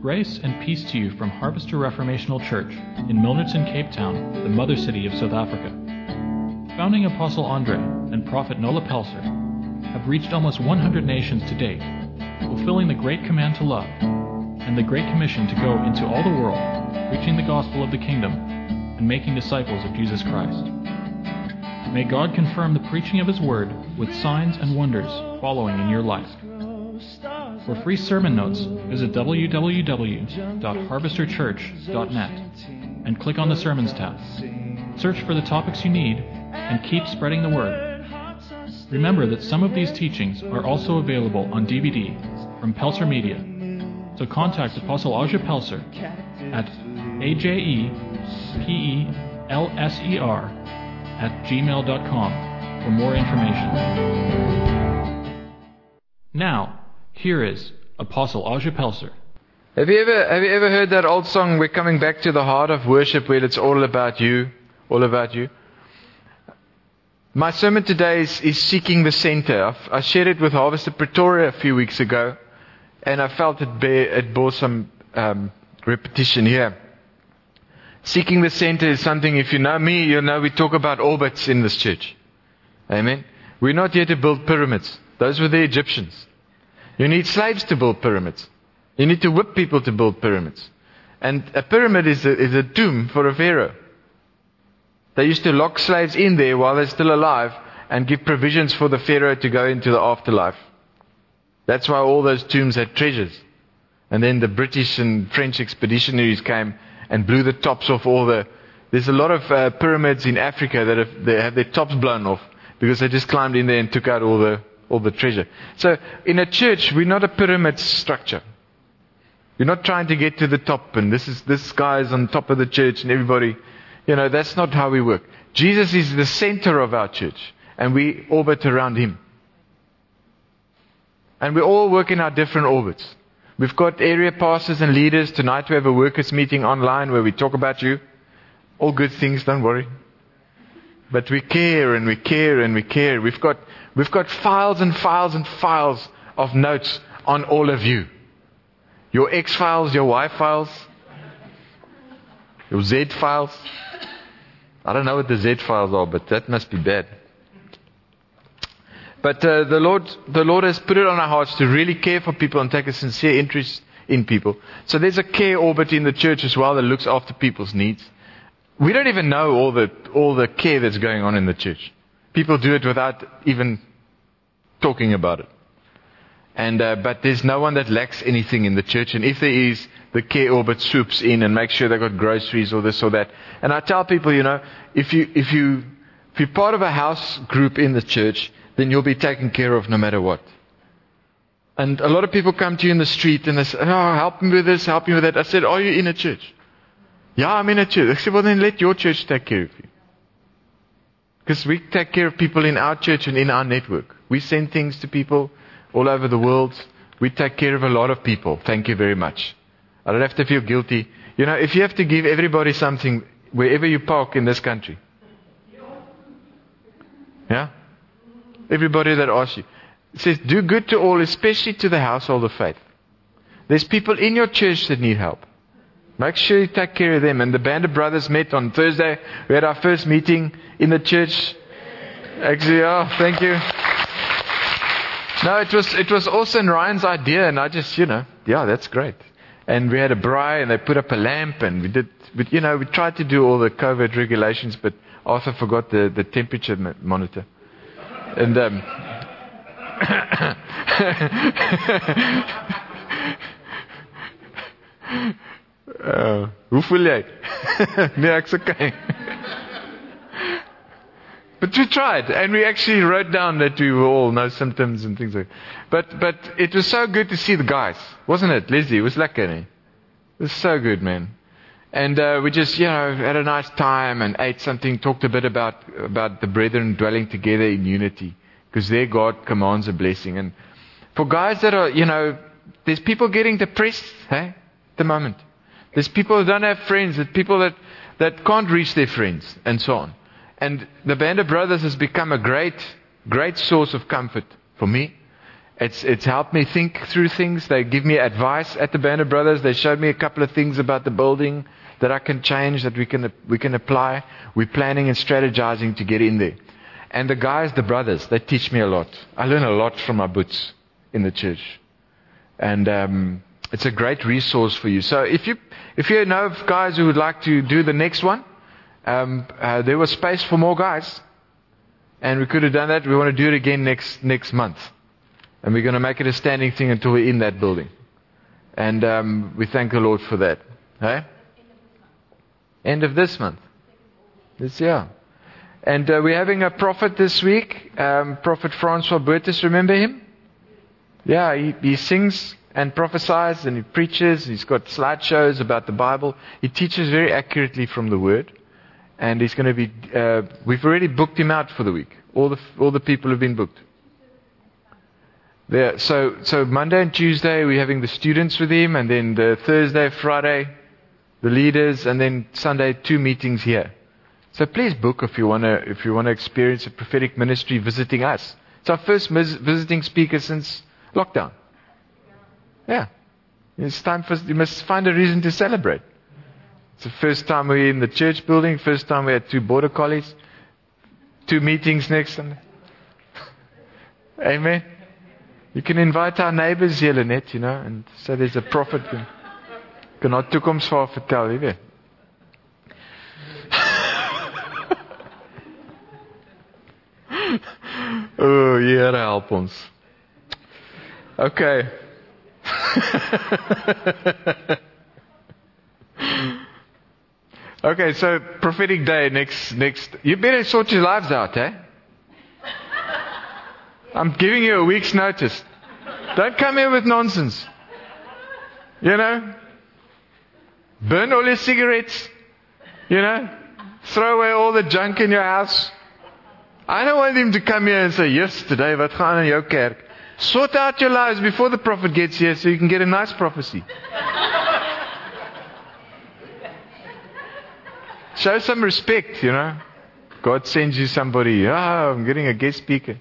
Grace and peace to you from Harvester Reformational Church in Milnerton, Cape Town, the mother city of South Africa. Founding Apostle Andre and Prophet Nola Pelser have reached almost 100 nations to date, fulfilling the great command to love and the great commission to go into all the world, preaching the gospel of the kingdom and making disciples of Jesus Christ. May God confirm the preaching of His word with signs and wonders following in your life. For free sermon notes, visit www.harvesterchurch.net and click on the Sermons tab. Search for the topics you need and keep spreading the word. Remember that some of these teachings are also available on DVD from Pelser Media. So contact Apostle Aje Pelser at A-J-E-P-E-L-S-E-R at gmail.com for more information. Now, here is Apostle Aje Pelser. Have you ever have you ever heard that old song? We're coming back to the heart of worship, where it's all about you, all about you. My sermon today is, is seeking the center. I've, I shared it with Harvester Pretoria a few weeks ago, and I felt it, bear, it bore some um, repetition here. Seeking the center is something. If you know me, you know we talk about orbits in this church. Amen. We're not here to build pyramids. Those were the Egyptians. You need slaves to build pyramids. You need to whip people to build pyramids. And a pyramid is a, is a tomb for a pharaoh. They used to lock slaves in there while they're still alive and give provisions for the pharaoh to go into the afterlife. That's why all those tombs had treasures. And then the British and French expeditionaries came and blew the tops off all the. There's a lot of uh, pyramids in Africa that have, they have their tops blown off because they just climbed in there and took out all the all the treasure. So in a church, we're not a pyramid structure. We're not trying to get to the top and this is this guy is on top of the church and everybody, you know, that's not how we work. Jesus is the center of our church and we orbit around him. And we all work in our different orbits. We've got area pastors and leaders. Tonight we have a workers meeting online where we talk about you. All good things, don't worry. But we care and we care and we care. We've got We've got files and files and files of notes on all of you. Your X files, your Y files, your Z files. I don't know what the Z files are, but that must be bad. But uh, the Lord, the Lord has put it on our hearts to really care for people and take a sincere interest in people. So there's a care orbit in the church as well that looks after people's needs. We don't even know all the all the care that's going on in the church. People do it without even talking about it. And, uh, but there's no one that lacks anything in the church. And if there is, the care orbit swoops in and makes sure they've got groceries or this or that. And I tell people, you know, if you, if you, if you're part of a house group in the church, then you'll be taken care of no matter what. And a lot of people come to you in the street and they say, oh, help me with this, help me with that. I said, are you in a church? Yeah, I'm in a church. I said, well then let your church take care of you. Because we take care of people in our church and in our network. We send things to people all over the world. We take care of a lot of people. Thank you very much. I don't have to feel guilty. You know, if you have to give everybody something wherever you park in this country. Yeah? Everybody that asks you. It says, do good to all, especially to the household of faith. There's people in your church that need help. Make sure you take care of them. And the band of brothers met on Thursday. We had our first meeting in the church. Actually, oh, thank you. No, it was it was also Ryan's idea, and I just, you know, yeah, that's great. And we had a braai, and they put up a lamp, and we did, but you know, we tried to do all the COVID regulations, but Arthur forgot the the temperature monitor, and um, Hoe voel jy? nee, ek's okay. but we tried, and we actually wrote down that we were all no symptoms and things like. But but it was so good to see the guys, wasn't it, Lizzie? It was lekker, It was so good, man. And uh, we just, you know, had a nice time and ate something, talked a bit about about the brethren dwelling together in unity, because their God commands a blessing. And for guys that are, you know, there's people getting depressed, hey, at the moment. There's people who don't have friends, there's people that, that can't reach their friends, and so on. And the Band of Brothers has become a great, great source of comfort for me. It's, it's helped me think through things. They give me advice at the band of Brothers. They showed me a couple of things about the building that I can change, that we can, we can apply. We're planning and strategizing to get in there. And the guys, the brothers, they teach me a lot. I learn a lot from my boots in the church. And um, it's a great resource for you. So if you, if you know of guys who would like to do the next one, um, uh, there was space for more guys. And we could have done that. We want to do it again next, next month. And we're going to make it a standing thing until we're in that building. And um, we thank the Lord for that. Hey? End of this month. This year. And uh, we're having a prophet this week, um, Prophet Francois Bertus. Remember him? Yeah, he, he sings and prophesies and he preaches. He's got slideshows about the Bible. He teaches very accurately from the Word. And he's going to be, uh, we've already booked him out for the week. All the, all the people have been booked. There, so, so Monday and Tuesday we're having the students with him, and then the Thursday, Friday, the leaders, and then Sunday two meetings here. So please book if you want to if you want to experience a prophetic ministry visiting us. It's our first visiting speaker since lockdown. Yeah, it's time for you must find a reason to celebrate. It's the first time we're in the church building. First time we had two border collies. Two meetings next Sunday. Amen. You can invite our neighbors here, Lynette, you know, and say there's a prophet. Kan, kan haar toekoms vir haar vertel, jy weet. o, Here help ons. Okay. okay, so prophetic day next next you better sort your lives out, eh? I'm giving you a week's notice. Don't come here with nonsense. You know? Burn all your cigarettes. You know? Throw away all the junk in your house. I don't want him to come here and say, Yes, today, wat gaan in jou kerk? Sort out your lives before the prophet gets here so you can get a nice prophecy. Show some respect, you know. God sends you somebody. Oh, I'm getting a guest speaker.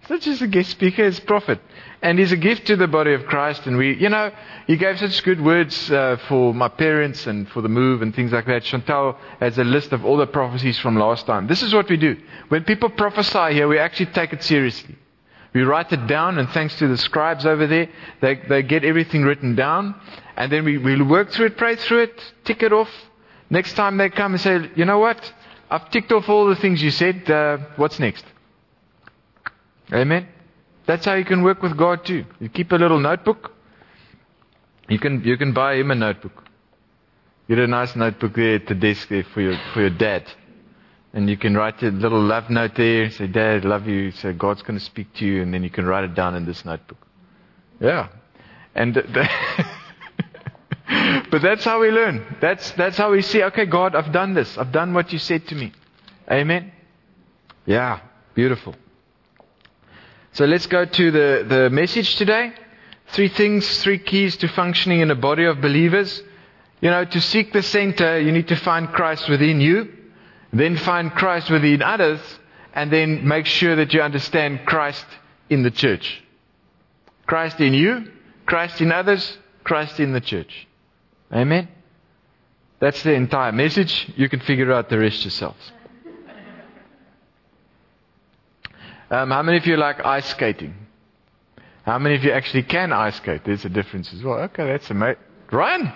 It's not just a guest speaker, it's prophet. And he's a gift to the body of Christ. And we, you know, he gave such good words uh, for my parents and for the move and things like that. Chantal has a list of all the prophecies from last time. This is what we do. When people prophesy here, we actually take it seriously. We write it down, and thanks to the scribes over there, they, they get everything written down. And then we, we work through it, pray through it, tick it off. Next time they come and say, you know what? I've ticked off all the things you said. Uh, what's next? Amen. That's how you can work with God too. You keep a little notebook. You can you can buy him a notebook. Get a nice notebook there at the desk there for your for your dad. And you can write a little love note there, say, Dad, love you. Say, God's going to speak to you, and then you can write it down in this notebook. Yeah. And the, but that's how we learn. That's, that's how we see, okay, God, I've done this. I've done what you said to me. Amen. Yeah. Beautiful. So let's go to the, the message today. Three things, three keys to functioning in a body of believers. You know, to seek the center, you need to find Christ within you, then find Christ within others, and then make sure that you understand Christ in the church. Christ in you, Christ in others, Christ in the church. Amen? That's the entire message. You can figure out the rest yourselves. Um, how many of you like ice skating? How many of you actually can ice skate? There's a difference as well. Okay, that's amazing. Ryan!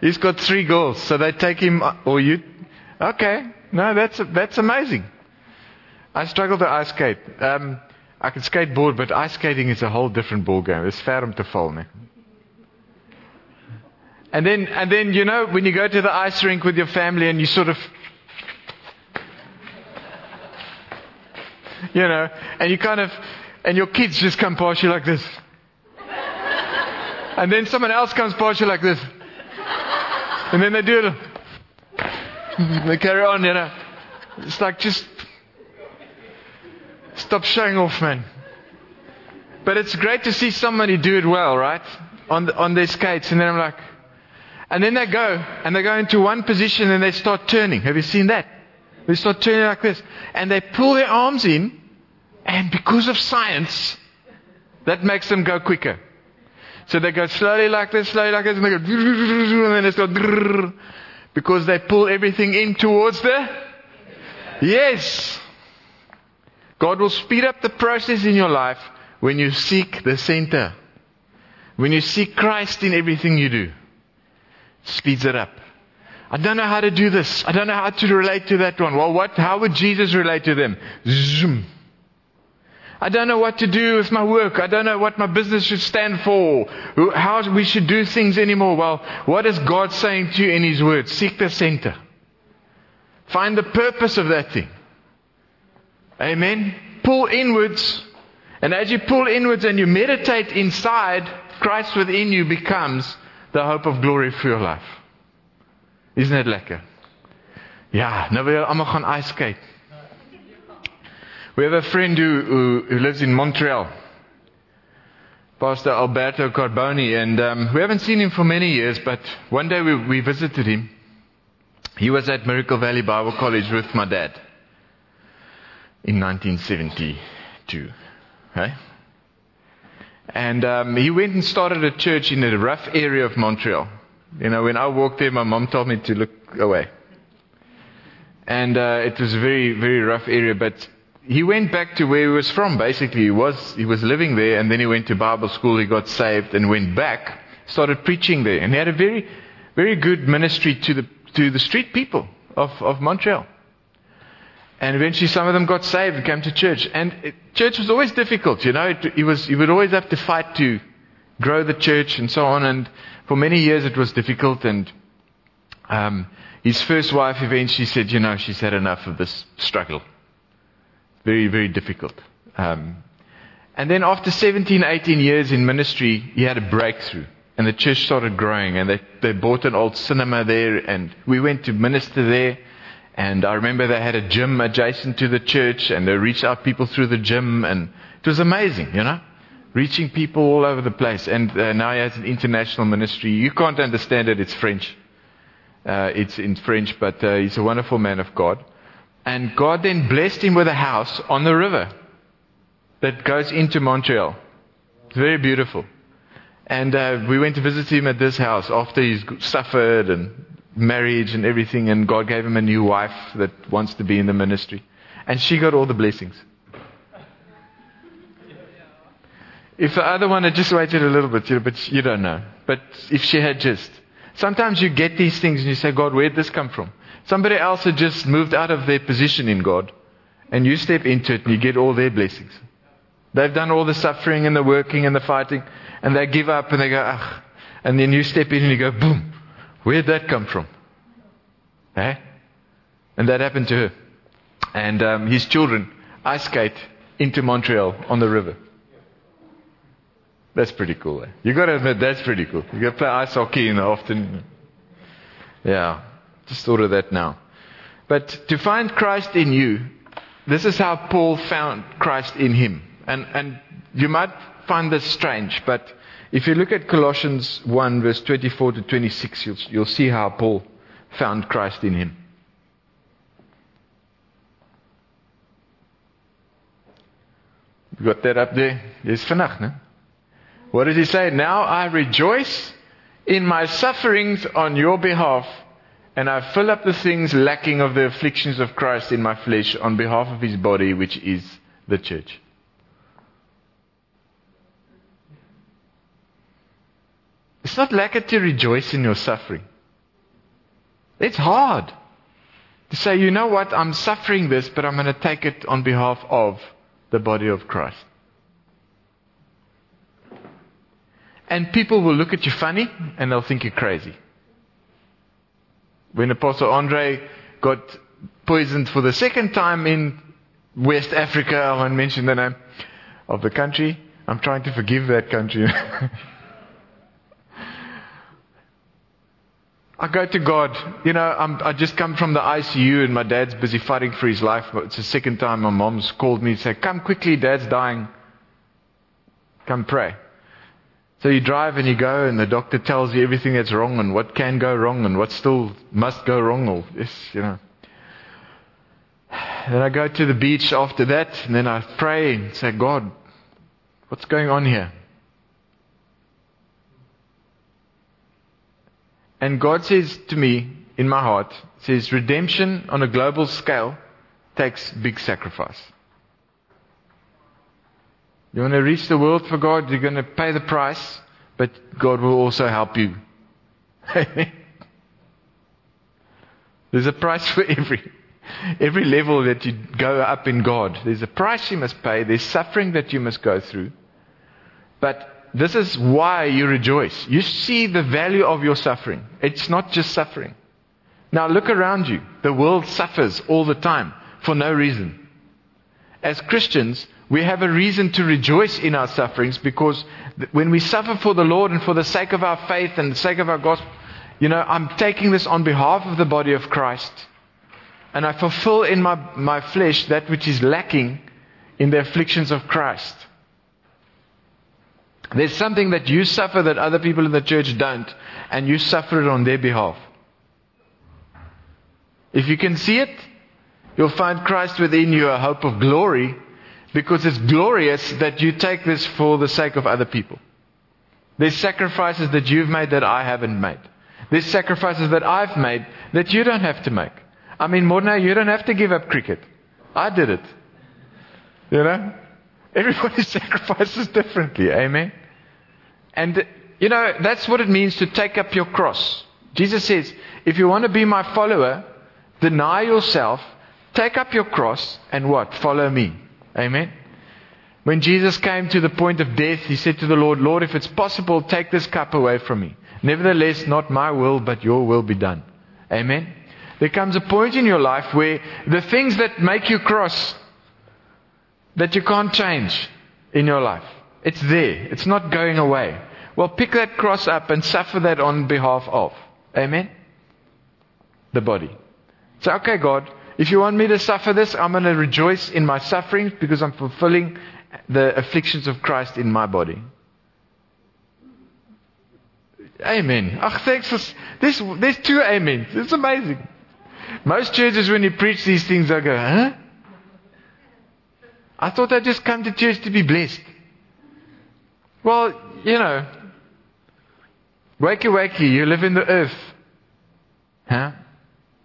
He's got three goals, so they take him, uh, or you. Okay, no, that's that's amazing. I struggle to ice skate. Um, I can skateboard, but ice skating is a whole different ballgame. It's fair to fall, man. And then, and then, you know, when you go to the ice rink with your family and you sort of you know, and you kind of, and your kids just come past you like this. And then someone else comes past you like this. And then they do it. They carry on, you know. It's like just stop showing off, man. But it's great to see somebody do it well, right? On the, on their skates, and then I'm like, and then they go and they go into one position and they start turning. Have you seen that? They start turning like this. And they pull their arms in, and because of science, that makes them go quicker. So they go slowly like this, slowly like this, and they go, and then it's go, because they pull everything in towards the, yes. God will speed up the process in your life when you seek the center. When you seek Christ in everything you do. Speeds it up. I don't know how to do this. I don't know how to relate to that one. Well, what, how would Jesus relate to them? Zoom. I don't know what to do with my work. I don't know what my business should stand for. How we should do things anymore. Well, what is God saying to you in His Word? Seek the center. Find the purpose of that thing. Amen. Pull inwards. And as you pull inwards and you meditate inside, Christ within you becomes the hope of glory for your life. Isn't it lekker? Ja, nou wil julle almal gaan ice skate. We have a friend who, who, who lives in Montreal. Pastor Alberto Carboni, and um, we haven't seen him for many years, but one day we, we visited him. He was at Miracle Valley Bible College with my dad in 1972. Okay? And um, he went and started a church in a rough area of Montreal. You know, when I walked there, my mom told me to look away. And uh, it was a very, very rough area, but he went back to where he was from. Basically, he was he was living there, and then he went to Bible school. He got saved and went back, started preaching there, and he had a very, very good ministry to the to the street people of of Montreal. And eventually, some of them got saved and came to church. And it, church was always difficult, you know. It, it was you would always have to fight to grow the church and so on. And for many years it was difficult. And um, his first wife eventually said, you know, she's had enough of this struggle. Very, very difficult. Um, and then after 17, 18 years in ministry, he had a breakthrough. And the church started growing. And they, they bought an old cinema there. And we went to minister there. And I remember they had a gym adjacent to the church. And they reached out people through the gym. And it was amazing, you know reaching people all over the place. And uh, now he has an international ministry. You can't understand it, it's French. Uh, it's in French, but uh, he's a wonderful man of God. And God then blessed him with a house on the river that goes into Montreal. It's very beautiful. And uh, we went to visit him at this house after he's suffered and marriage and everything, and God gave him a new wife that wants to be in the ministry. And she got all the blessings. If the other one had just waited a little bit, you know, but you don't know. But if she had just. Sometimes you get these things and you say, God, where did this come from? Somebody else had just moved out of their position in God. And you step into it and you get all their blessings. They've done all the suffering and the working and the fighting. And they give up and they go, ah. And then you step in and you go, boom. Where'd that come from? Eh? And that happened to her. And um, his children ice skate into Montreal on the river. That's pretty cool. Eh? You got to admit that's pretty cool. You to play ice hockey in the afternoon. Yeah, just thought of that now. But to find Christ in you, this is how Paul found Christ in him. And and you might find this strange, but if you look at Colossians 1 verse 24 to 26, you'll, you'll see how Paul found Christ in him. You got that up there? Dis vinnig, né? What does he say? Now I rejoice in my sufferings on your behalf, and I fill up the things lacking of the afflictions of Christ in my flesh on behalf of his body, which is the church. It's not lekker to rejoice in your suffering. It's hard to say, you know what, I'm suffering this, but I'm going to take it on behalf of the body of Christ. And people will look at you funny and they'll think you're crazy. When Apostle Andre got poisoned for the second time in West Africa, I won't mention the name of the country. I'm trying to forgive that country. I go to God. You know, I'm, I just come from the ICU and my dad's busy fighting for his life. But It's the second time my mom's called me and said, Come quickly, dad's dying. Come pray. So you drive and you go, and the doctor tells you everything that's wrong and what can go wrong and what still must go wrong. Or this, you know. then I go to the beach after that, and then I pray and say, God, what's going on here? And God says to me in my heart, says, redemption on a global scale takes big sacrifice. You want to reach the world for God, you're going to pay the price, but God will also help you. There's a price for every every level that you go up in God. There's a price you must pay, there's suffering that you must go through. But this is why you rejoice. You see the value of your suffering. It's not just suffering. Now look around you. The world suffers all the time for no reason. As Christians, we have a reason to rejoice in our sufferings because when we suffer for the Lord and for the sake of our faith and the sake of our gospel, you know, I'm taking this on behalf of the body of Christ. And I fulfill in my, my flesh that which is lacking in the afflictions of Christ. There's something that you suffer that other people in the church don't, and you suffer it on their behalf. If you can see it, you'll find Christ within you a hope of glory because it's glorious that you take this for the sake of other people. There's sacrifices that you've made that I haven't made. There's sacrifices that I've made that you don't have to make. I mean, Morna, you don't have to give up cricket. I did it. You know? Everybody sacrifices differently. Amen? And, you know, that's what it means to take up your cross. Jesus says, if you want to be my follower, deny yourself, take up your cross, and what? Follow me. Amen? When Jesus came to the point of death, he said to the Lord, Lord, if it's possible, take this cup away from me. Nevertheless, not my will, but your will be done. Amen? There comes a point in your life where the things that make you cross, that you can't change in your life, it's there. It's not going away. Well, pick that cross up and suffer that on behalf of. Amen? The body. Say, okay, God, if you want me to suffer this, I'm going to rejoice in my sufferings because I'm fulfilling the afflictions of Christ in my body. Amen. Ach, thanks for this. There's two amens. It's amazing. Most churches, when you preach these things, they go, huh? I thought I'd just come to church to be blessed. Well, you know, wakey wakey, you live in the earth. Huh?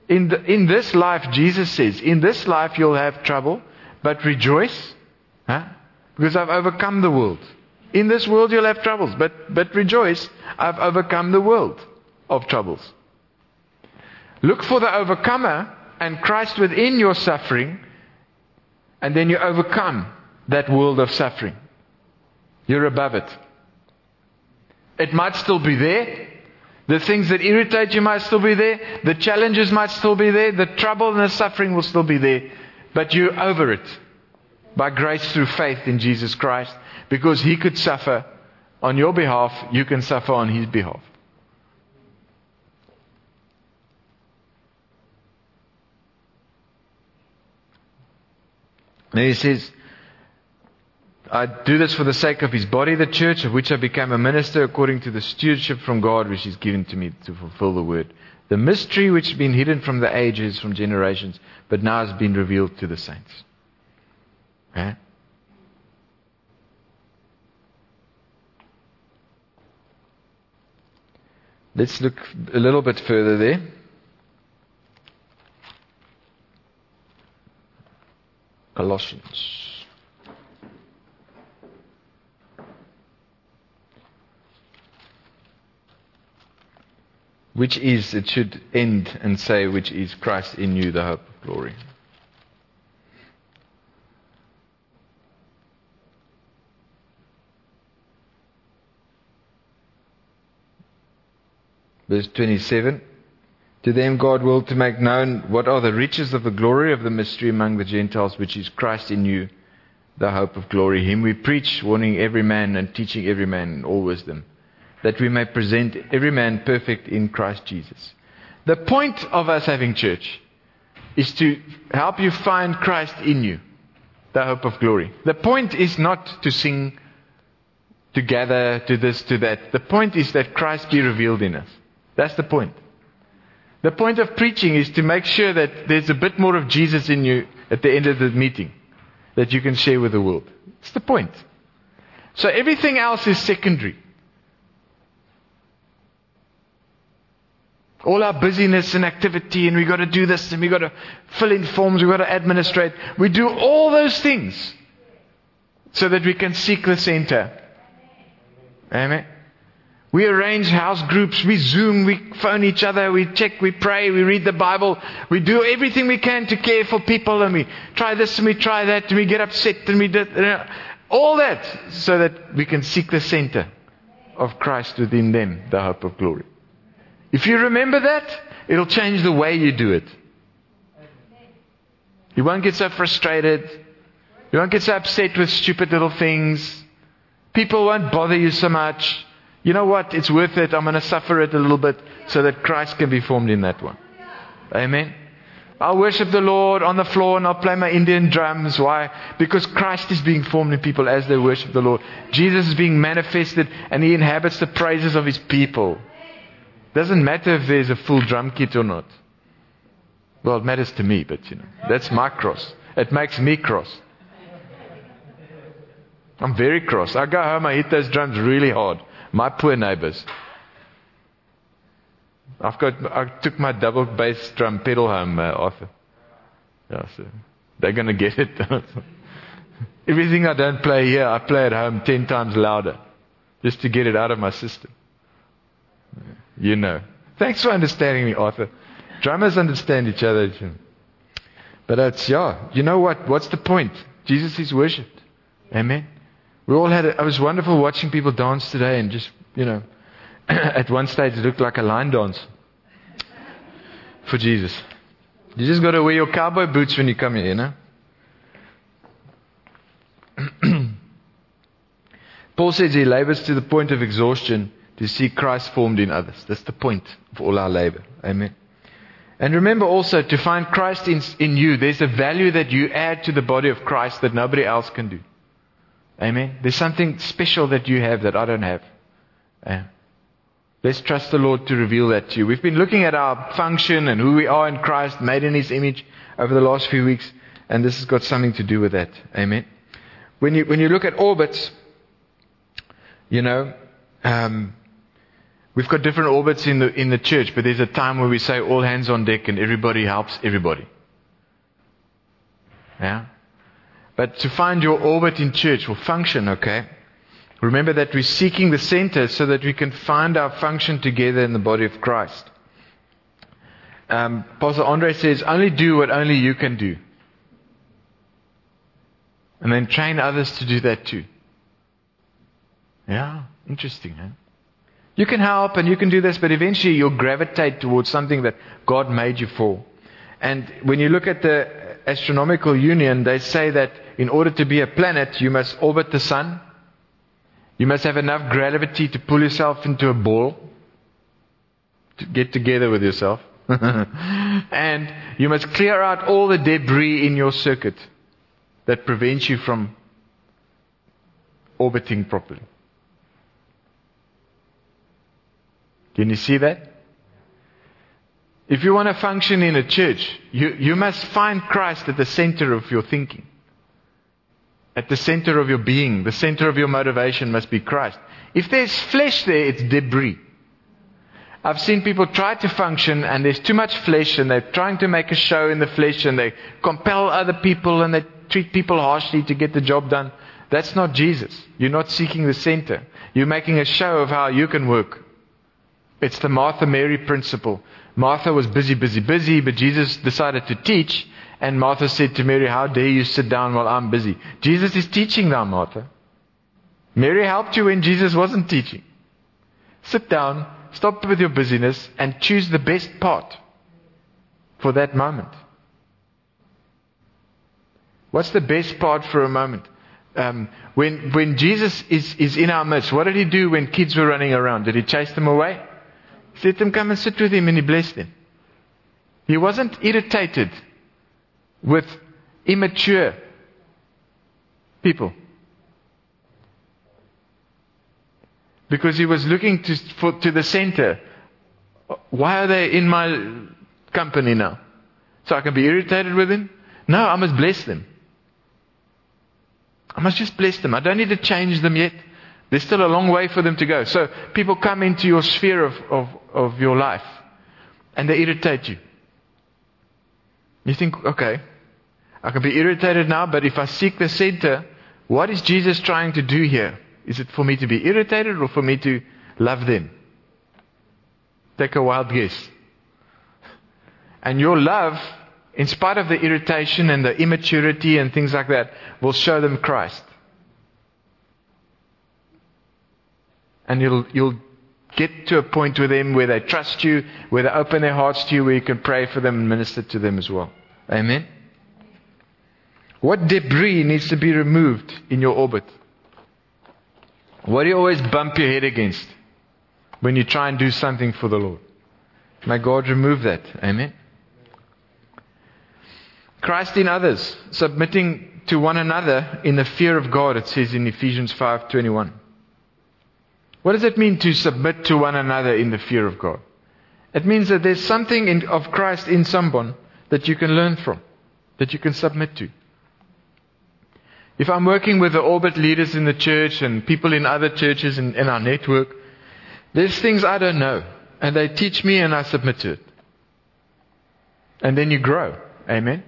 In, the, in this life, Jesus says, in this life you'll have trouble, but rejoice, huh? because I've overcome the world. In this world you'll have troubles, but, but rejoice, I've overcome the world of troubles. Look for the overcomer and Christ within your suffering, and then you overcome that world of suffering. You're above it. It might still be there. The things that irritate you might still be there. The challenges might still be there. The trouble and the suffering will still be there. But you're over it by grace through faith in Jesus Christ because He could suffer on your behalf, you can suffer on His behalf. Then he says, I do this for the sake of his body, the church, of which I became a minister according to the stewardship from God which is given to me to fulfill the word. The mystery which has been hidden from the ages, from generations, but now has been revealed to the saints. Right? Let's look a little bit further there. Colossians. Which is, it should end and say, which is Christ in you, the hope of glory. Verse 27. To them God willed to make known what are the riches of the glory of the mystery among the Gentiles, which is Christ in you, the hope of glory. Him we preach, warning every man and teaching every man in all wisdom, that we may present every man perfect in Christ Jesus. The point of us having church is to help you find Christ in you, the hope of glory. The point is not to sing, to gather, to this, to that. The point is that Christ be revealed in us. That's the point. The point of preaching is to make sure that there's a bit more of Jesus in you at the end of the meeting that you can share with the world. It's the point. So everything else is secondary. All our busyness and activity, and we've got to do this, and we've got to fill in forms, we've got to administrate. We do all those things so that we can seek the center. Amen. We arrange house groups, we Zoom, we phone each other, we check, we pray, we read the Bible, we do everything we can to care for people, and we try this and we try that, and we get upset, and we do all that so that we can seek the center of Christ within them, the hope of glory. If you remember that, it'll change the way you do it. You won't get so frustrated. You won't get so upset with stupid little things. People won't bother you so much. You know what? It's worth it. I'm going to suffer it a little bit so that Christ can be formed in that one. Amen. I'll worship the Lord on the floor and I'll play my Indian drums. Why? Because Christ is being formed in people as they worship the Lord. Jesus is being manifested and he inhabits the praises of his people. Doesn't matter if there's a full drum kit or not. Well, it matters to me, but you know, that's my cross. It makes me cross. I'm very cross. I go home, I hit those drums really hard. My poor neighbors. I've got, I took my double bass drum pedal home, uh, Arthur. Yeah, so they're going to get it. Everything I don't play here, I play at home ten times louder, just to get it out of my system. You know. Thanks for understanding me, Arthur. Drummers understand each other. But it's, yeah, you know what? What's the point? Jesus is worshipped. Amen. We all had, it. it was wonderful watching people dance today and just, you know, at one stage it looked like a line dance for Jesus. You just got to wear your cowboy boots when you come here, you know? Paul says he labors to the point of exhaustion to see Christ formed in others. That's the point of all our labor. Amen. And remember also to find Christ in, in you, there's a value that you add to the body of Christ that nobody else can do. Amen. There's something special that you have that I don't have. Uh, let's trust the Lord to reveal that to you. We've been looking at our function and who we are in Christ, made in His image, over the last few weeks, and this has got something to do with that. Amen. When you, when you look at orbits, you know, um, We've got different orbits in the, in the church, but there's a time where we say all hands on deck and everybody helps everybody. Yeah? But to find your orbit in church will function, okay? Remember that we're seeking the center so that we can find our function together in the body of Christ. Um, Pastor Andre says, only do what only you can do. And then train others to do that too. Yeah, interesting, huh? You can help and you can do this, but eventually you'll gravitate towards something that God made you for. And when you look at the Astronomical Union, they say that in order to be a planet, you must orbit the sun. You must have enough gravity to pull yourself into a ball, to get together with yourself. and you must clear out all the debris in your circuit that prevents you from orbiting properly. Can you see that? If you want to function in a church, you, you must find Christ at the center of your thinking. At the center of your being, the center of your motivation must be Christ. If there's flesh there, it's debris. I've seen people try to function and there's too much flesh and they're trying to make a show in the flesh and they compel other people and they treat people harshly to get the job done. That's not Jesus. You're not seeking the center. You're making a show of how you can work. It's the Martha Mary principle. Martha was busy, busy, busy, but Jesus decided to teach, and Martha said to Mary, How dare you sit down while I'm busy? Jesus is teaching now, Martha. Mary helped you when Jesus wasn't teaching. Sit down, stop with your busyness, and choose the best part for that moment. What's the best part for a moment? Um, when, when Jesus is, is in our midst, what did he do when kids were running around? Did he chase them away? He let them come and sit with him and he blessed them. He wasn't irritated with immature people. Because he was looking to, for, to the center. Why are they in my company now? So I can be irritated with them? No, I must bless them. I must just bless them. I don't need to change them yet. There's still a long way for them to go. So people come into your sphere of, of, of your life and they irritate you. You think, okay, I can be irritated now, but if I seek the center, what is Jesus trying to do here? Is it for me to be irritated or for me to love them? Take a wild guess. And your love, in spite of the irritation and the immaturity and things like that, will show them Christ. And you'll, you'll get to a point with them where they trust you, where they open their hearts to you, where you can pray for them and minister to them as well. Amen? What debris needs to be removed in your orbit? What do you always bump your head against when you try and do something for the Lord? May God remove that. Amen. Christ in others, submitting to one another in the fear of God, it says in Ephesians 5:21. What does it mean to submit to one another in the fear of God? It means that there's something in, of Christ in someone that you can learn from, that you can submit to. If I'm working with the orbit leaders in the church and people in other churches in, our network, there's things I don't know. And they teach me and I submit to it. And then you grow. Amen.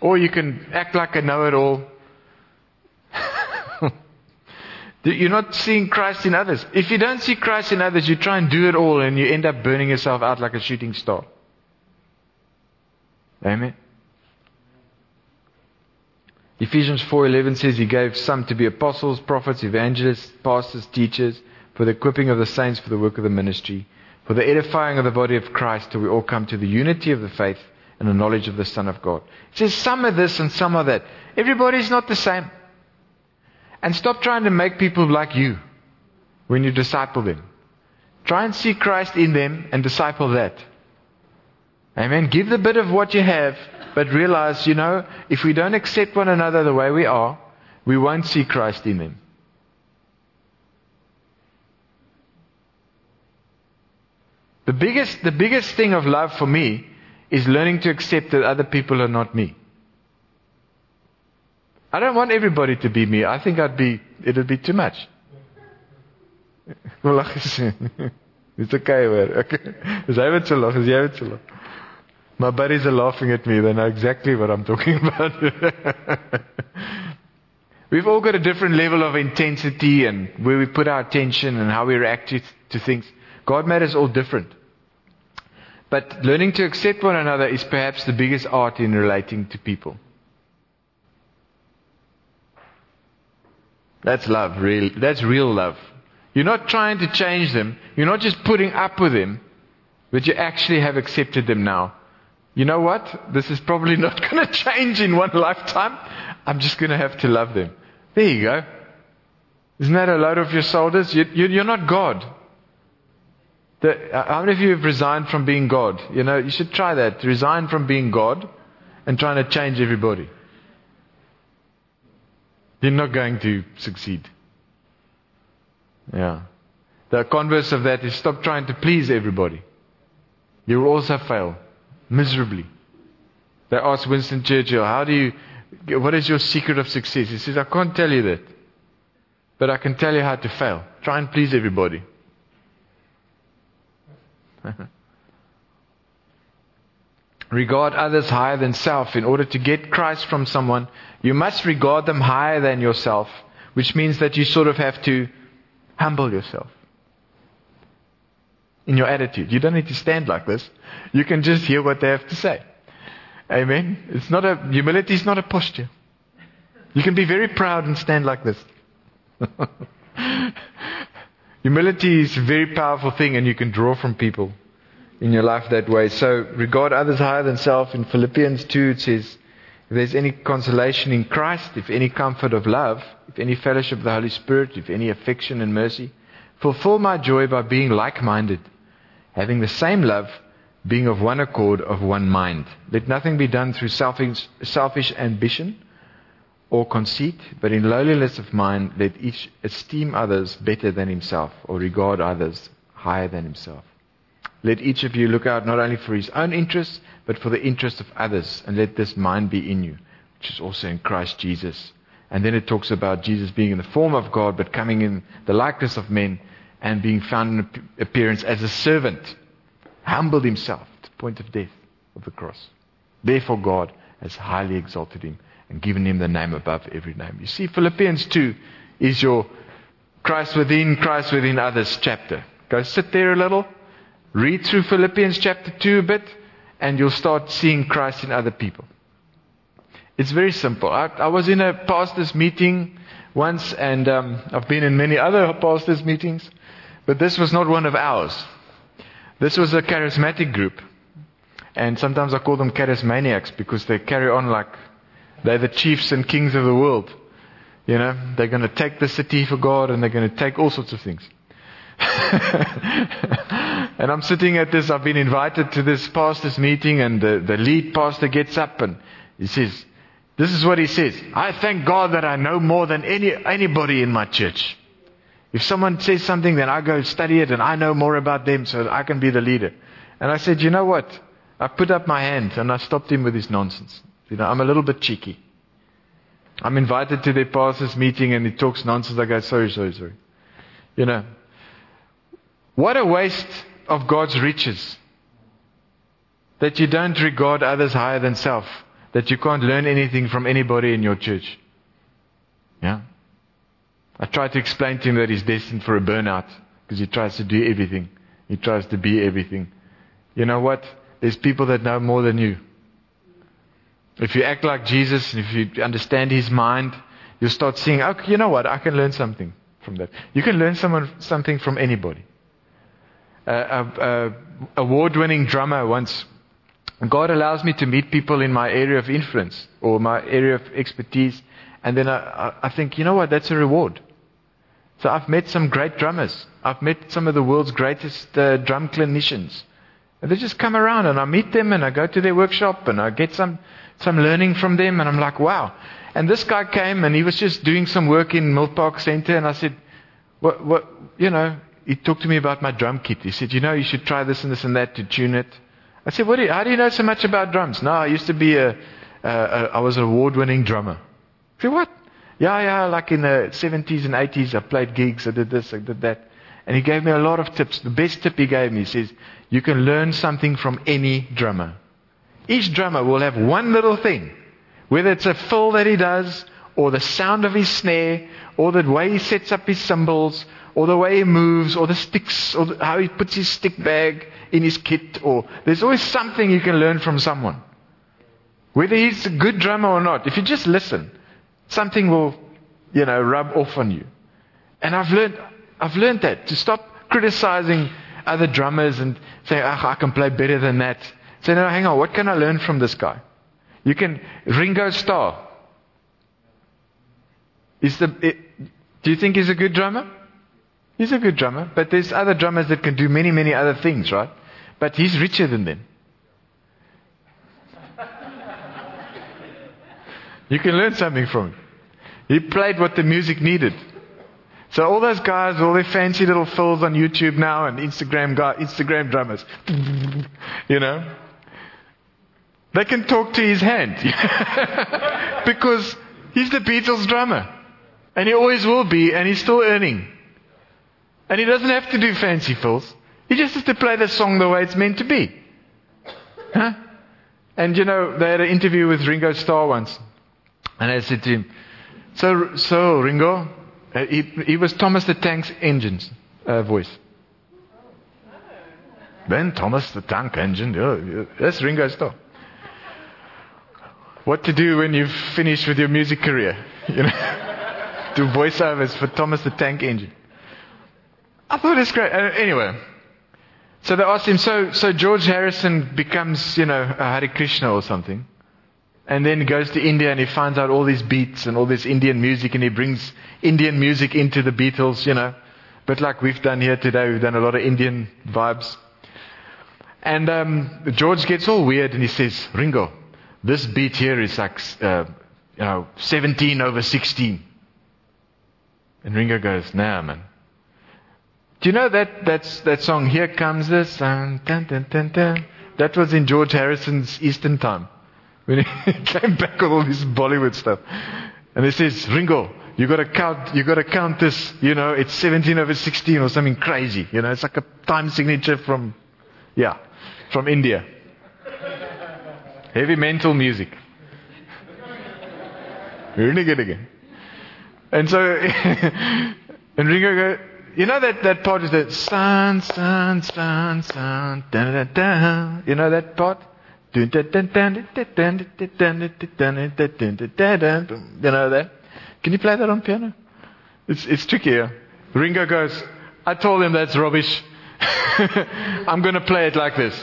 Or you can act like a know it all. You're not seeing Christ in others. If you don't see Christ in others, you try and do it all and you end up burning yourself out like a shooting star. Amen. Ephesians 4:11 says he gave some to be apostles, prophets, evangelists, pastors, teachers for the equipping of the saints for the work of the ministry, for the edifying of the body of Christ till we all come to the unity of the faith and the knowledge of the Son of God. It says some of this and some of that. Everybody's not the same. And stop trying to make people like you when you disciple them. Try and see Christ in them and disciple that. Amen. Give the bit of what you have but realize, you know, if we don't accept one another the way we are, we won't see Christ in them. The biggest, the biggest thing of love for me is learning to accept that other people are not me. I don't want everybody to be me. I think I'd be, it'd be too much. It's okay hoor. Okay. Is hy so is jy so? My buddies are laughing at me. They know exactly what I'm talking about. We've all got a different level of intensity and where we put our attention and how we react to, to things. God made us all different. But learning to accept one another is perhaps the biggest art in relating to people. That's love, real. That's real love. You're not trying to change them. You're not just putting up with them, but you actually have accepted them now you know what? This is probably not going to change in one lifetime. I'm just going to have to love them. There you go. Isn't that a load off your shoulders? You, you, you're not God. The, uh, how many of you have resigned from being God? You know, you should try that. Resign from being God and trying to change everybody. You're not going to succeed. Yeah. The converse of that is stop trying to please everybody. You will also fail miserably. They asked Winston Churchill, How do you, what is your secret of success? He says, I can't tell you that. But I can tell you how to fail. Try and please everybody. regard others higher than self. In order to get Christ from someone, you must regard them higher than yourself, which means that you sort of have to humble yourself in your attitude. You don't need to stand like this. You can just hear what they have to say. Amen. It's not a humility is not a posture. You can be very proud and stand like this. humility is a very powerful thing and you can draw from people in your life that way. So regard others higher than self. In Philippians 2 it says, if there's any consolation in Christ, if any comfort of love, if any fellowship of the Holy Spirit, if any affection and mercy, fulfill my joy by being like-minded having the same love, being of one accord, of one mind. Let nothing be done through selfish, selfish ambition or conceit, but in lowliness of mind, let each esteem others better than himself, or regard others higher than himself. Let each of you look out not only for his own interests, but for the interests of others. And let this mind be in you, which is also in Christ Jesus. And then it talks about Jesus being in the form of God, but coming in the likeness of men and being found in appearance as a servant. Humbled himself to the point of death of the cross. Therefore, God has highly exalted him and given him the name above every name. You see, Philippians 2 is your Christ within, Christ within others chapter. Go sit there a little, read through Philippians chapter 2 a bit, and you'll start seeing Christ in other people. It's very simple. I, I was in a pastor's meeting once, and um, I've been in many other pastors' meetings, but this was not one of ours. This was a charismatic group. And sometimes I call them charismaniacs because they carry on like they're the chiefs and kings of the world. You know, they're going to take the city for God and they're going to take all sorts of things. and I'm sitting at this, I've been invited to this pastor's meeting, and the, the lead pastor gets up and he says, This is what he says I thank God that I know more than any, anybody in my church. If someone says something, then I go study it and I know more about them so that I can be the leader. And I said, You know what? I put up my hand and I stopped him with his nonsense. You know, I'm a little bit cheeky. I'm invited to their pastor's meeting and he talks nonsense. I go, sorry, sorry, sorry. You know, what a waste of God's riches. That you don't regard others higher than self. That you can't learn anything from anybody in your church. Yeah? I tried to explain to him that he's destined for a burnout because he tries to do everything. He tries to be everything. You know what? There's people that know more than you. If you act like Jesus, and if you understand his mind, you'll start seeing, you know what? I can learn something from that. You can learn someone, something from anybody. A, a award-winning drummer once. God allows me to meet people in my area of influence or my area of expertise, and then I, I think, you know what? That's a reward. So I've met some great drummers. I've met some of the world's greatest uh, drum clinicians. And they just come around and I meet them and I go to their workshop and I get some, some learning from them and I'm like, wow. And this guy came and he was just doing some work in Mill Park Center and I said, what, what, you know, he talked to me about my drum kit. He said, you know, you should try this and this and that to tune it. I said, what do you, how do you know so much about drums? No, I used to be a, a, a I was an award-winning drummer. I said, what? Yeah, yeah, like in the 70s and 80s, I played gigs, I did this, I did that. And he gave me a lot of tips. The best tip he gave me, he says, you can learn something from any drummer. Each drummer will have one little thing, whether it's a fill that he does, or the sound of his snare, or the way he sets up his cymbals, or the way he moves, or the sticks, or how he puts his stick bag in his kit, or there's always something you can learn from someone. Whether he's a good drummer or not, if you just listen, something will, you know, rub off on you. And I've learned, I've learned that to stop criticizing other drummers and say, oh, I can play better than that. Say, no, hang on, what can I learn from this guy? You can, Ringo Starr. Is the, it, do you think he's a good drummer? He's a good drummer, but there's other drummers that can do many, many other things, right? But he's richer than them. you can learn something from him. He played what the music needed. So all those guys, all their fancy little fills on YouTube now and Instagram guy, Instagram drummers, you know, they can talk to his hand because he's the Beatles drummer, and he always will be, and he's still earning. And he doesn't have to do fancy fills. He just has to play the song the way it's meant to be. Huh? And you know, they had an interview with Ringo Starr once, and I said to him, "So, so Ringo." Uh, he, he, was Thomas the Tank's engine's uh, voice. Then Thomas the Tank Engine. Yeah, that's Ringo Starr. What to do when you've finished with your music career? You know, do voiceovers for Thomas the Tank Engine. I thought it's great. Uh, anyway, so they asked him. So, so George Harrison becomes, you know, a Hare Krishna or something and then he goes to India and he finds out all these beats and all this Indian music and he brings Indian music into the Beatles, you know. But like we've done here today, we've done a lot of Indian vibes. And um, George gets all weird and he says, Ringo, this beat here is like, uh, you know, 17 over 16. And Ringo goes, nah, man. Do you know that that's that song? Here comes the sun. Dun, dun, dun, dun. That was in George Harrison's Eastern Time when he came back with all this Bollywood stuff. And he says, Ringo, you got to count. You got to count this. You know, it's 17 over 16 or something crazy. You know, it's like a time signature from, yeah, from India. Heavy mental music. And so, and Ringo go, you know that, that part is that sun, sun, sun, sun, da da da. You know that part? You know that? Can you play that on piano? It's, it's trickier. Ringo goes, I told him that's rubbish. I'm going to play it like this.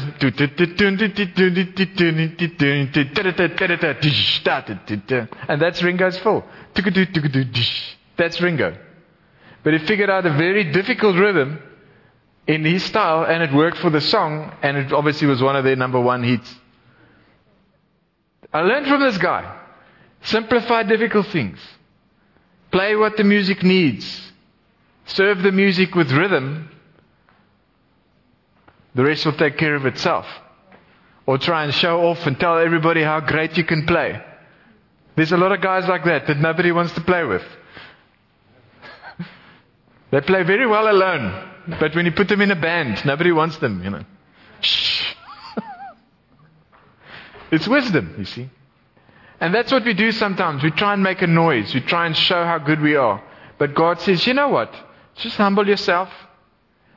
And that's Ringo's fault. That's Ringo. But he figured out a very difficult rhythm in his style, and it worked for the song, and it obviously was one of their number one hits. I learned from this guy. Simplify difficult things. Play what the music needs. Serve the music with rhythm. The rest will take care of itself. Or try and show off and tell everybody how great you can play. There's a lot of guys like that that nobody wants to play with. They play very well alone. But when you put them in a band, nobody wants them, you know. Shh. it's wisdom, you see. And that's what we do sometimes. We try and make a noise. We try and show how good we are. But God says, you know what? Just humble yourself.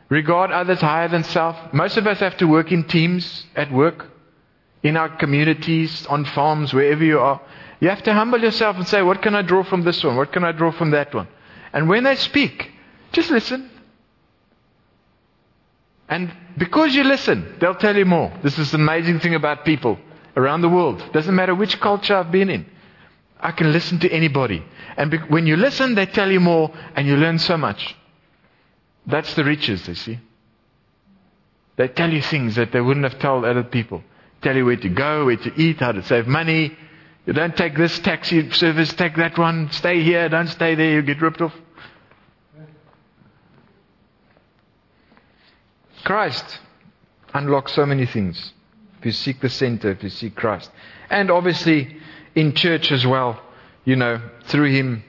Regard others higher than self. Most of us have to work in teams at work, in our communities, on farms, wherever you are. You have to humble yourself and say, What can I draw from this one? What can I draw from that one? And when they speak, just listen. And because you listen, they'll tell you more. This is the amazing thing about people around the world. Doesn't matter which culture I've been in. I can listen to anybody. And be- when you listen, they tell you more and you learn so much. That's the riches, you see. They tell you things that they wouldn't have told other people. Tell you where to go, where to eat, how to save money, you don't take this taxi service, take that one, stay here, don't stay there, you get ripped off. Christ unlocks so many things. If you seek the center, if you seek Christ. And obviously in church as well, you know, through Him,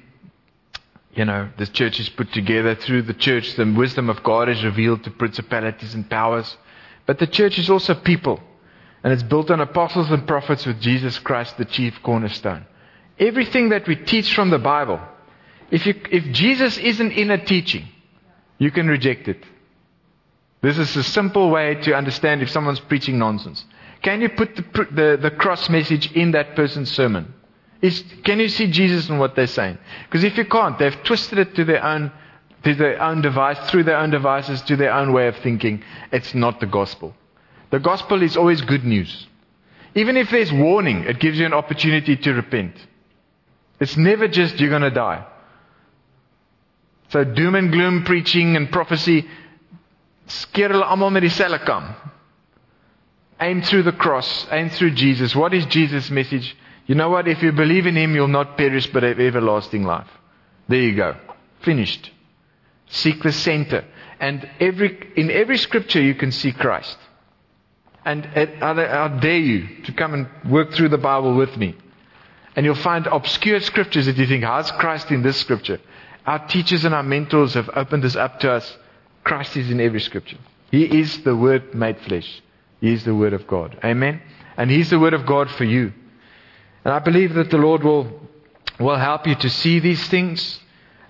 you know, the church is put together. Through the church, the wisdom of God is revealed to principalities and powers. But the church is also people. And it's built on apostles and prophets with Jesus Christ, the chief cornerstone. Everything that we teach from the Bible, if, you, if Jesus isn't in a teaching, you can reject it. This is a simple way to understand if someone's preaching nonsense. Can you put the, the, the cross message in that person's sermon? Is, can you see Jesus in what they're saying? Because if you can't, they've twisted it to their own to their own device, through their own devices, to their own way of thinking. It's not the gospel. The gospel is always good news. Even if there's warning, it gives you an opportunity to repent. It's never just you're going to die. So doom and gloom preaching and prophecy skeer hulle almal met dieselfde kam. Aim through the cross, aim through Jesus. What is Jesus' message? You know what? If you believe in him, you'll not perish but have everlasting life. There you go. Finished. Seek the center. And every, in every scripture you can see Christ. And I dare you to come and work through the Bible with me. And you'll find obscure scriptures that you think, how's Christ in this scripture? Our teachers and our mentors have opened this up to us. Christ is in every scripture. He is the Word made flesh. He is the Word of God. Amen? And He's the Word of God for you. And I believe that the Lord will, will help you to see these things.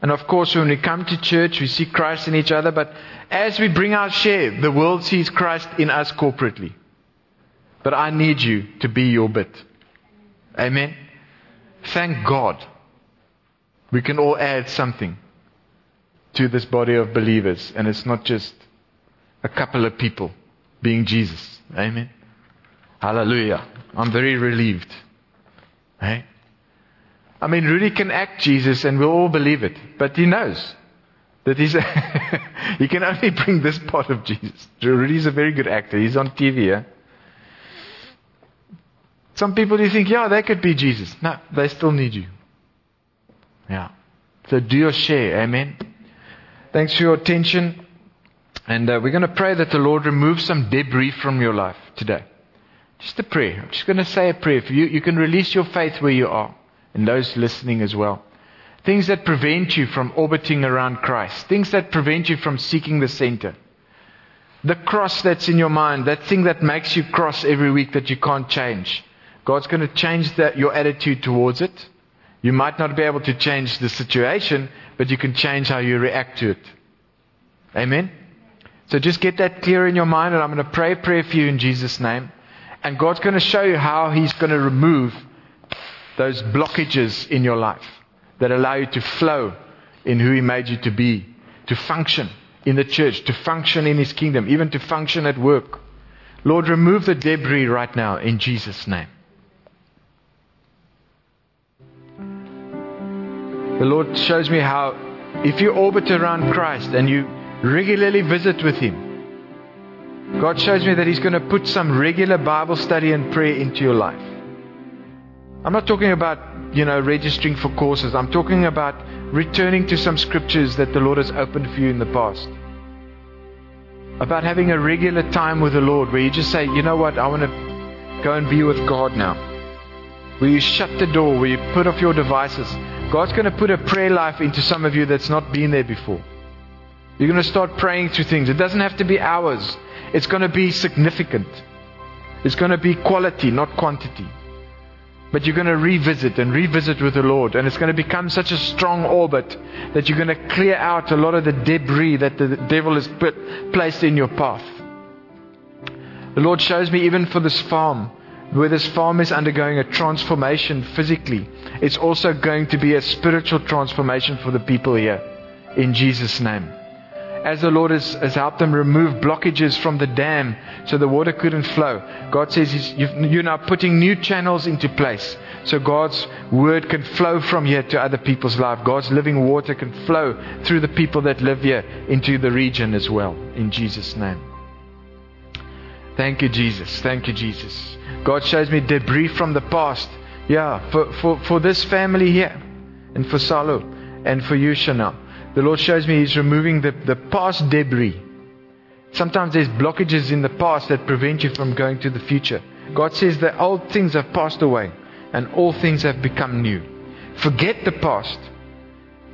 And of course, when we come to church, we see Christ in each other. But as we bring our share, the world sees Christ in us corporately. But I need you to be your bit. Amen. Thank God. We can all add something to this body of believers, and it's not just a couple of people being Jesus. Amen. Hallelujah. I'm very relieved. Hey? I mean, Rudy can act Jesus, and we'll all believe it, but he knows that he's he can only bring this part of Jesus. Rudy's a very good actor. He's on TV. Yeah? Some people you think, yeah, they could be Jesus. No, they still need you. Yeah. So do your share. Amen. Thanks for your attention. And uh, we're going to pray that the Lord remove some debris from your life today. Just a prayer. I'm just going to say a prayer for you. You can release your faith where you are, and those listening as well. Things that prevent you from orbiting around Christ. Things that prevent you from seeking the center. The cross that's in your mind, that thing that makes you cross every week that you can't change. God's going to change that, your attitude towards it. You might not be able to change the situation, but you can change how you react to it. Amen? So just get that clear in your mind, and I'm going to pray a prayer for you in Jesus' name. And God's going to show you how He's going to remove those blockages in your life that allow you to flow in who He made you to be, to function in the church, to function in His kingdom, even to function at work. Lord, remove the debris right now in Jesus' name. The Lord shows me how if you orbit around Christ and you regularly visit with Him, God shows me that He's going to put some regular Bible study and prayer into your life. I'm not talking about, you know, registering for courses. I'm talking about returning to some scriptures that the Lord has opened for you in the past. About having a regular time with the Lord where you just say, you know what, I want to go and be with God now. Where you shut the door, where you put off your devices. God's going to put a prayer life into some of you that's not been there before. You're going to start praying through things. It doesn't have to be hours, it's going to be significant. It's going to be quality, not quantity. But you're going to revisit and revisit with the Lord. And it's going to become such a strong orbit that you're going to clear out a lot of the debris that the devil has put, placed in your path. The Lord shows me even for this farm, where this farm is undergoing a transformation physically, it's also going to be a spiritual transformation for the people here. In Jesus' name as the Lord has, has, helped them remove blockages from the dam so the water couldn't flow, God says you're now putting new channels into place so God's word can flow from here to other people's life. God's living water can flow through the people that live here into the region as well. In Jesus' name. Thank you, Jesus. Thank you, Jesus. God shows me debris from the past. Yeah, for, for, for this family here, and for Salo, and for you, Chanel. The Lord shows me He's removing the, the past debris. Sometimes there's blockages in the past that prevent you from going to the future. God says the old things have passed away and all things have become new. Forget the past.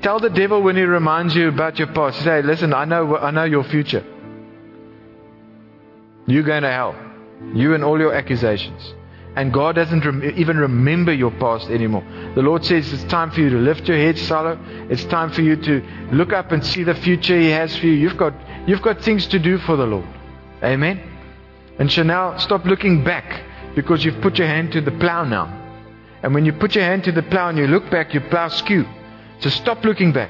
Tell the devil when he reminds you about your past, say, listen, I know, I know your future. You're going to hell. You and all your accusations. And God doesn't rem- even remember your past anymore. The Lord says it's time for you to lift your head, Salo. It's time for you to look up and see the future He has for you. You've got, you've got things to do for the Lord. Amen. And Chanel, stop looking back because you've put your hand to the plow now. And when you put your hand to the plow and you look back, you plow skew. So stop looking back.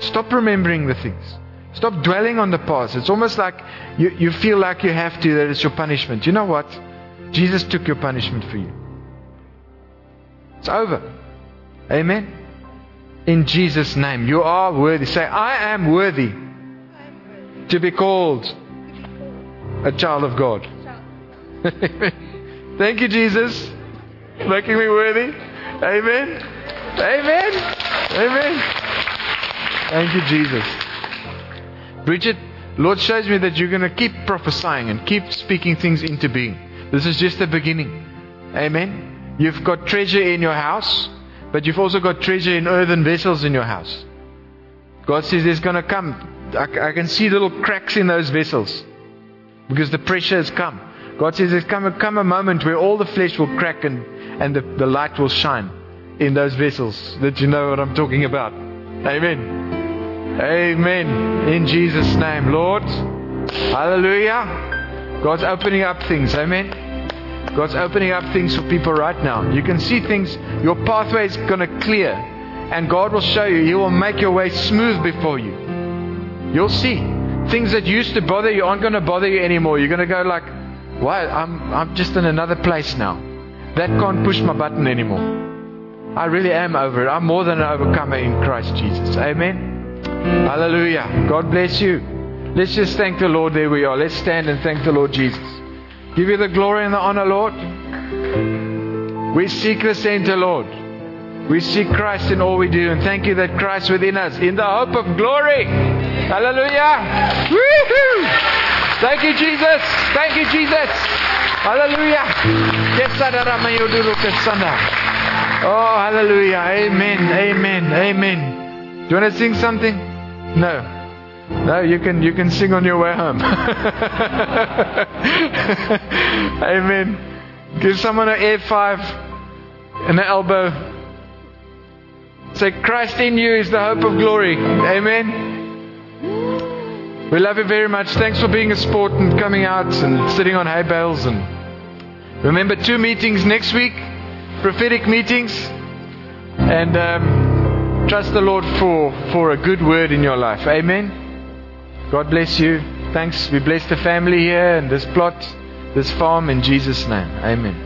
Stop remembering the things. Stop dwelling on the past. It's almost like you, you feel like you have to, that it's your punishment. You know what? Jesus took your punishment for you. It's over. Amen. In Jesus' name, you are worthy. Say, I am worthy to be called a child of God. Thank you, Jesus, making me worthy. Amen. Amen. Amen. Thank you, Jesus. Bridget, Lord shows me that you're going to keep prophesying and keep speaking things into being. This is just the beginning. Amen. You've got treasure in your house, but you've also got treasure in earthen vessels in your house. God says there's going to come. I, I can see little cracks in those vessels because the pressure has come. God says there's come, come a moment where all the flesh will crack and, and the, the light will shine in those vessels that you know what I'm talking about. Amen. Amen. In Jesus' name, Lord. Hallelujah. God's opening up things. Amen. God's opening up things for people right now. You can see things, your pathway is going to clear. And God will show you. He will make your way smooth before you. You'll see. Things that used to bother you aren't going to bother you anymore. You're going to go like, why? I'm, I'm just in another place now. That can't push my button anymore. I really am over it. I'm more than an overcomer in Christ Jesus. Amen. Hallelujah. God bless you. Let's just thank the Lord there we are. Let's stand and thank the Lord Jesus. Give you the glory and the honor, Lord. We seek the center, Lord. We seek Christ in all we do. And thank you that Christ within us, in the hope of glory. Hallelujah. Woo-hoo. Thank you, Jesus. Thank you, Jesus. Hallelujah. Oh, hallelujah. Amen. Amen. Amen. Do you want to sing something? No. No, you can you can sing on your way home. Amen. Give someone an air five and an elbow. Say, Christ in you is the hope of glory. Amen. We love you very much. Thanks for being a sport and coming out and sitting on hay bales. And remember, two meetings next week, prophetic meetings, and um, trust the Lord for for a good word in your life. Amen. God bless you. Thanks. We bless the family here and this plot, this farm in Jesus' name. Amen.